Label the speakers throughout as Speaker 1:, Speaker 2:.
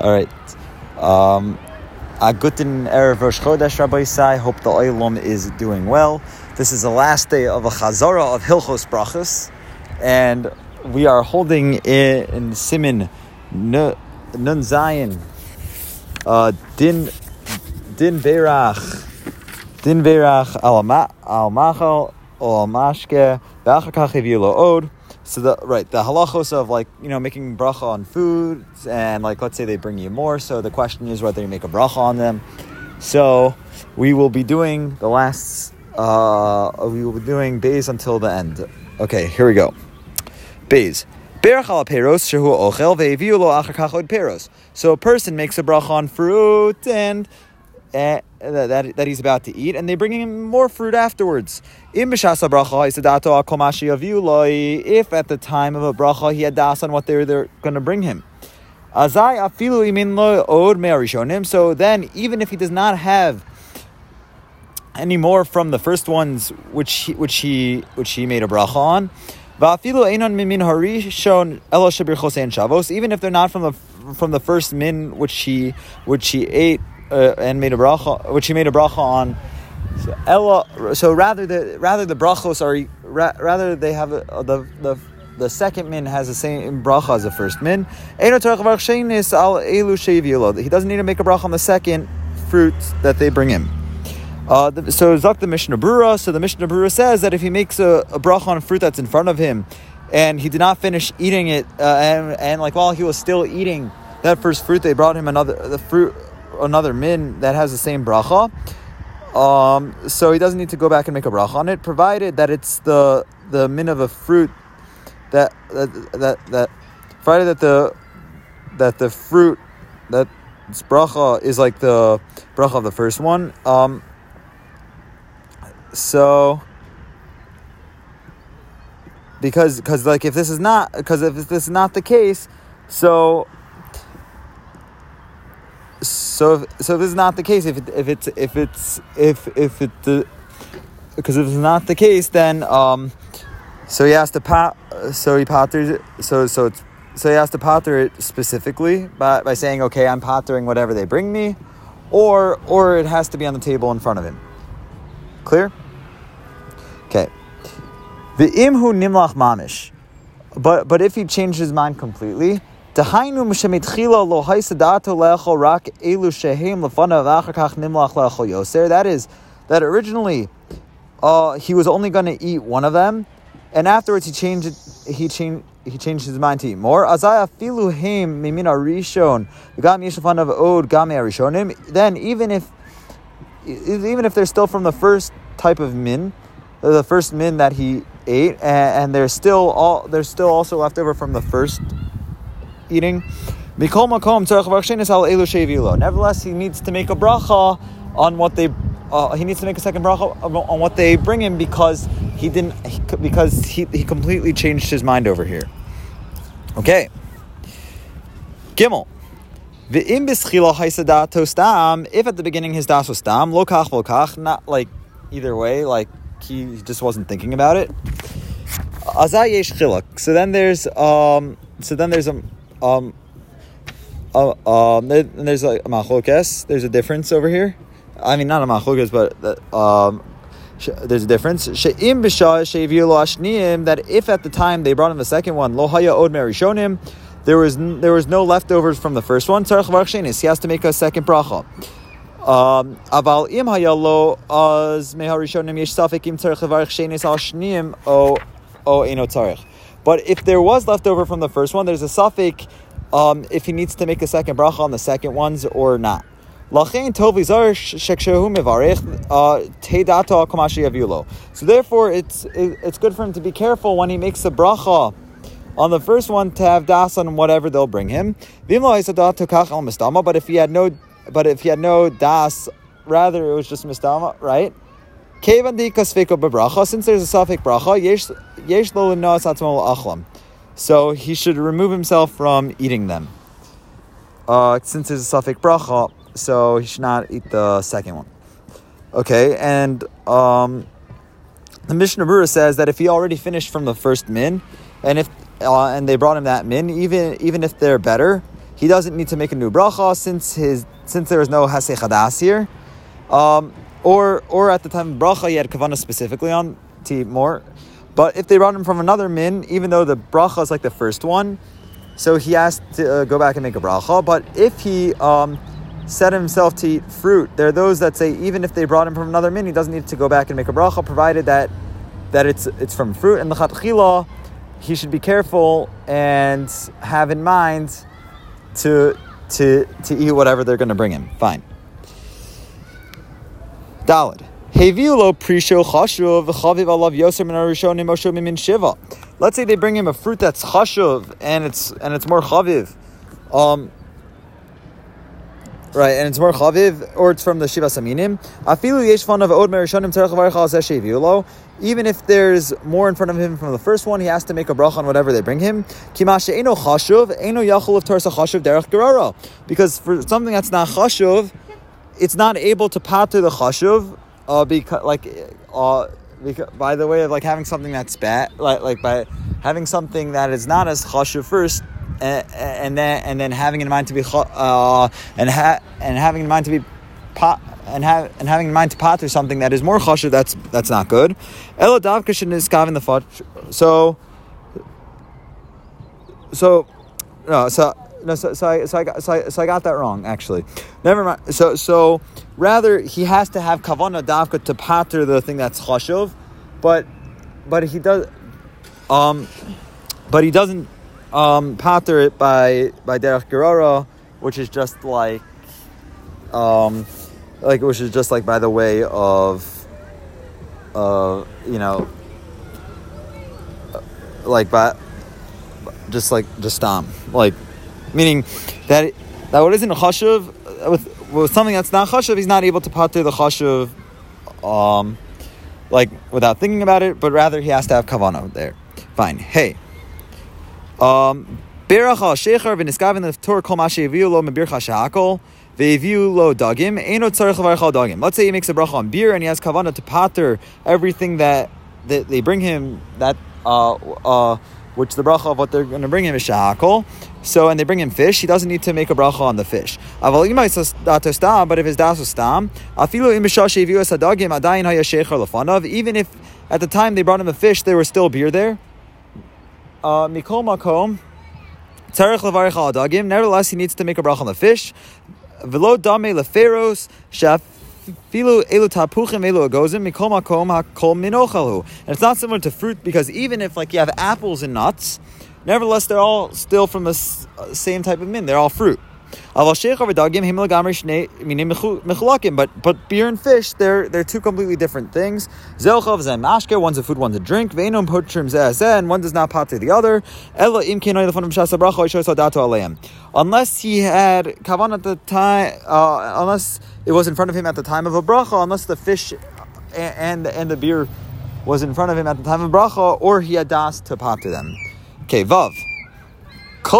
Speaker 1: All right. Um, a guten Erev Rosh Chodesh, Rabbosai. Hope the Oilom is doing well. This is the last day of a Chazara of Hilchos Brachos, and we are holding in, in Siman Nun Zayin uh, Din Din Berach Din Berach Al Machal Al Mashke V'achar Od. So the right the halachos of like you know making bracha on foods and like let's say they bring you more. So the question is whether you make a bracha on them. So we will be doing the last. Uh, we will be doing bays until the end. Okay, here we go. Bays. So a person makes a bracha on fruit and uh, that, that he's about to eat, and they bring him more fruit afterwards. If at the time of a bracha he had das on what they were going to bring him. So then, even if he does not have any more from the first ones which he, which he which he made a bracha on, even if they're not from the from the first min which he which he ate uh, and made a bracha, which he made a bracha on. So, Ella, so rather the rather the brachos are ra, rather they have a, the the the second min has the same bracha as the first min. He doesn't need to make a bracha on the second fruit that they bring him. Uh, the, so Zak the Mishnah Brura. So the Mishnah Brura says that if he makes a, a bracha on a fruit that's in front of him, and he did not finish eating it, uh, and and like while he was still eating that first fruit, they brought him another the fruit another min that has the same bracha. Um, so he doesn't need to go back and make a bracha on it, provided that it's the the min of a fruit that that that, that provided that the that the fruit that bracha is like the bracha of the first one. Um, so because because like if this is not because if this is not the case, so so if, so if this is not the case, if it, if it's if it's if if it because uh, if it's not the case, then um, so he has to pat so he patters it so so it's so he has to patter it specifically by, by saying okay I'm pattering whatever they bring me, or or it has to be on the table in front of him. Clear? Okay. The imhu nimlach mamish, but but if he changed his mind completely, that is, that originally uh, he was only going to eat one of them, and afterwards he changed he changed he changed his mind to eat more. Azaya filu him mimina rishon gam yishafan od gam rishonim. Then even if even if they're still from the first type of min, the first min that he ate, and, and they're still all they're still also left over from the first eating. Nevertheless, he needs to make a bracha on what they. Uh, he needs to make a second bracha on what they bring him because he didn't because he, he completely changed his mind over here. Okay. Gimel. If at the beginning his das was stam, lokach lokach, not like either way, like he just wasn't thinking about it. So then there's um so then there's a uh, um, there's like a machlokes. There's a difference over here. I mean, not a machlokes, but um, there's a difference. She'im b'shah That if at the time they brought him the second one, lo haya od merishonim, there was there was no leftovers from the first one. He has to make a second bracha. Um, aval im hayalo az meharishonim yesh safek im tzarech levarich shenis al shniim o o eno tzarech. But if there was leftover from the first one, there's a safek um, if he needs to make a second bracha on the second ones or not. Uh, so therefore, it's it's good for him to be careful when he makes the bracha on the first one to have das on whatever they'll bring him. But if he had no, but if he had no das, rather it was just mistama, right? Since there's a safek bracha, yesh. So he should remove himself from eating them. Uh, since there's a safek bracha, so he should not eat the second one. Okay, and um, the Mishnah Berurah says that if he already finished from the first min, and if uh, and they brought him that min, even even if they're better, he doesn't need to make a new bracha since his since there is no hesech hadaas here, um, or or at the time of bracha he had kavana specifically on to eat more. But if they brought him from another min, even though the bracha is like the first one, so he has to uh, go back and make a bracha. But if he um, set himself to eat fruit, there are those that say even if they brought him from another min, he doesn't need to go back and make a bracha, provided that that it's it's from fruit. And the chatchila, he should be careful and have in mind to to to eat whatever they're going to bring him. Fine. Dalid. Heviulo prisho chashuv chaviv alav yoser min arishonim moshe min shiva. Let's say they bring him a fruit that's chashuv and it's and it's more chaviv. Um, Right, and it's more chaviv, or it's from the Shiva Saminim. Of Even if there's more in front of him from the first one, he has to make a bracha on whatever they bring him. Derech. Because for something that's not chashuv, it's not able to pater the chashuv, uh, because like, uh, because, by the way of like having something that's bad, like like by having something that is not as chashuv first and, and then and then having in mind to be uh, and ha- and having in mind to be and have and having in mind to pot or something that is more chashuv, that's that's not good. Ela davka is in the fat. So so no so. No, so, so, I, so, I got, so, I, so I got that wrong, actually. Never mind. So, so rather, he has to have kavana davka to pater the thing that's chashuv, but but he does, um, but he doesn't um, pater it by by derech gerara, which is just like, um, like which is just like by the way of, uh, you know, like by, just like just um, like, meaning that that what isn't a chashuv with with something that's not chashuv, he's not able to pater the chashuv, um, like without thinking about it, but rather he has to have kavanah there. Fine. Hey. Um, Berach al shecher v'niskavin l'tor kol mashe eviu lo mebircha shehakol ve'eviu lo dagim eno tzarech levarech dagim. Let's say he makes a bracha on beer and he has kavana to pater everything that, that they bring him that uh, uh, which the bracha of what they're going to bring him is shehakol. So, and they bring him fish, he doesn't need to make a bracha on the fish. But if his das was stam, even if at the time they brought him a fish, there was still beer there, uh. Nevertheless, he needs to make a bracha on the fish. Leferos. And it's not similar to fruit because even if like you have apples and nuts, nevertheless they're all still from the same type of min. They're all fruit. But but beer and fish, they're they're two completely different things. Zelchav and mashke, one's a food, one's a drink. Veinom potrim and one does not to the other. Unless he had kavan at the time, uh, unless it was in front of him at the time of a bracha, unless the fish and, and and the beer was in front of him at the time of bracha, or he had das to to them. Okay, vav. So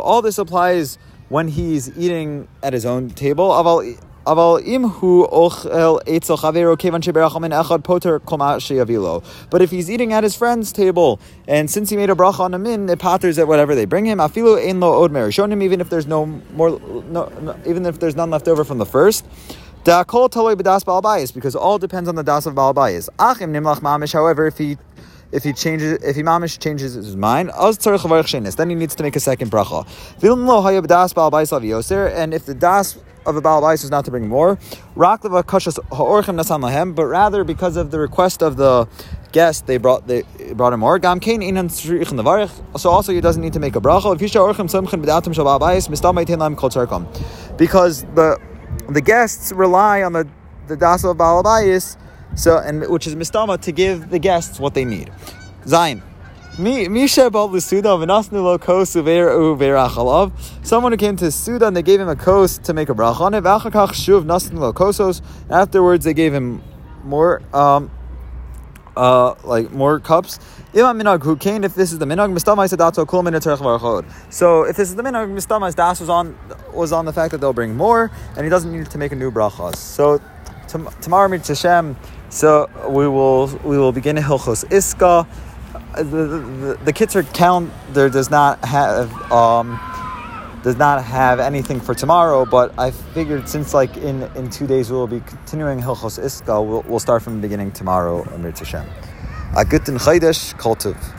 Speaker 1: all this applies when he's eating at his own table. But if he's eating at his friend's table, and since he made a bracha on a min, it patters at whatever they bring him. Afilu ein lo od merishonim, even if there's no more, no, no, even if there's none left over from the first. Because all depends on the das of balbayis. Achim nimlach mamish. However, if he if he changes, if he mamish changes his mind, then he needs to make a second bracha. And if the das of a Baal is not to bring more, but rather because of the request of the guest, they brought they brought him more. So also he doesn't need to make a bracha. Because the the guests rely on the the das of Baal so, and which is mistama to give the guests what they need. Zayin. Someone who came to Suda and they gave him a kos to make a bracha on it. Afterwards, they gave him more, um, uh, like more cups. If this is the minhag, So if this is the minhag, mistama das was on was on the fact that they'll bring more, and he doesn't need to make a new bracha. So tomorrow, Mitzvah so we will we will begin Hilchos Iska. the, the, the Kitzur calendar does not have um, does not have anything for tomorrow, but I figured since like in, in two days we'll be continuing Hilchos Iska, we'll, we'll start from the beginning tomorrow, Im Yirtzeh Hashem. A guten Chaydesh, Kol Tov.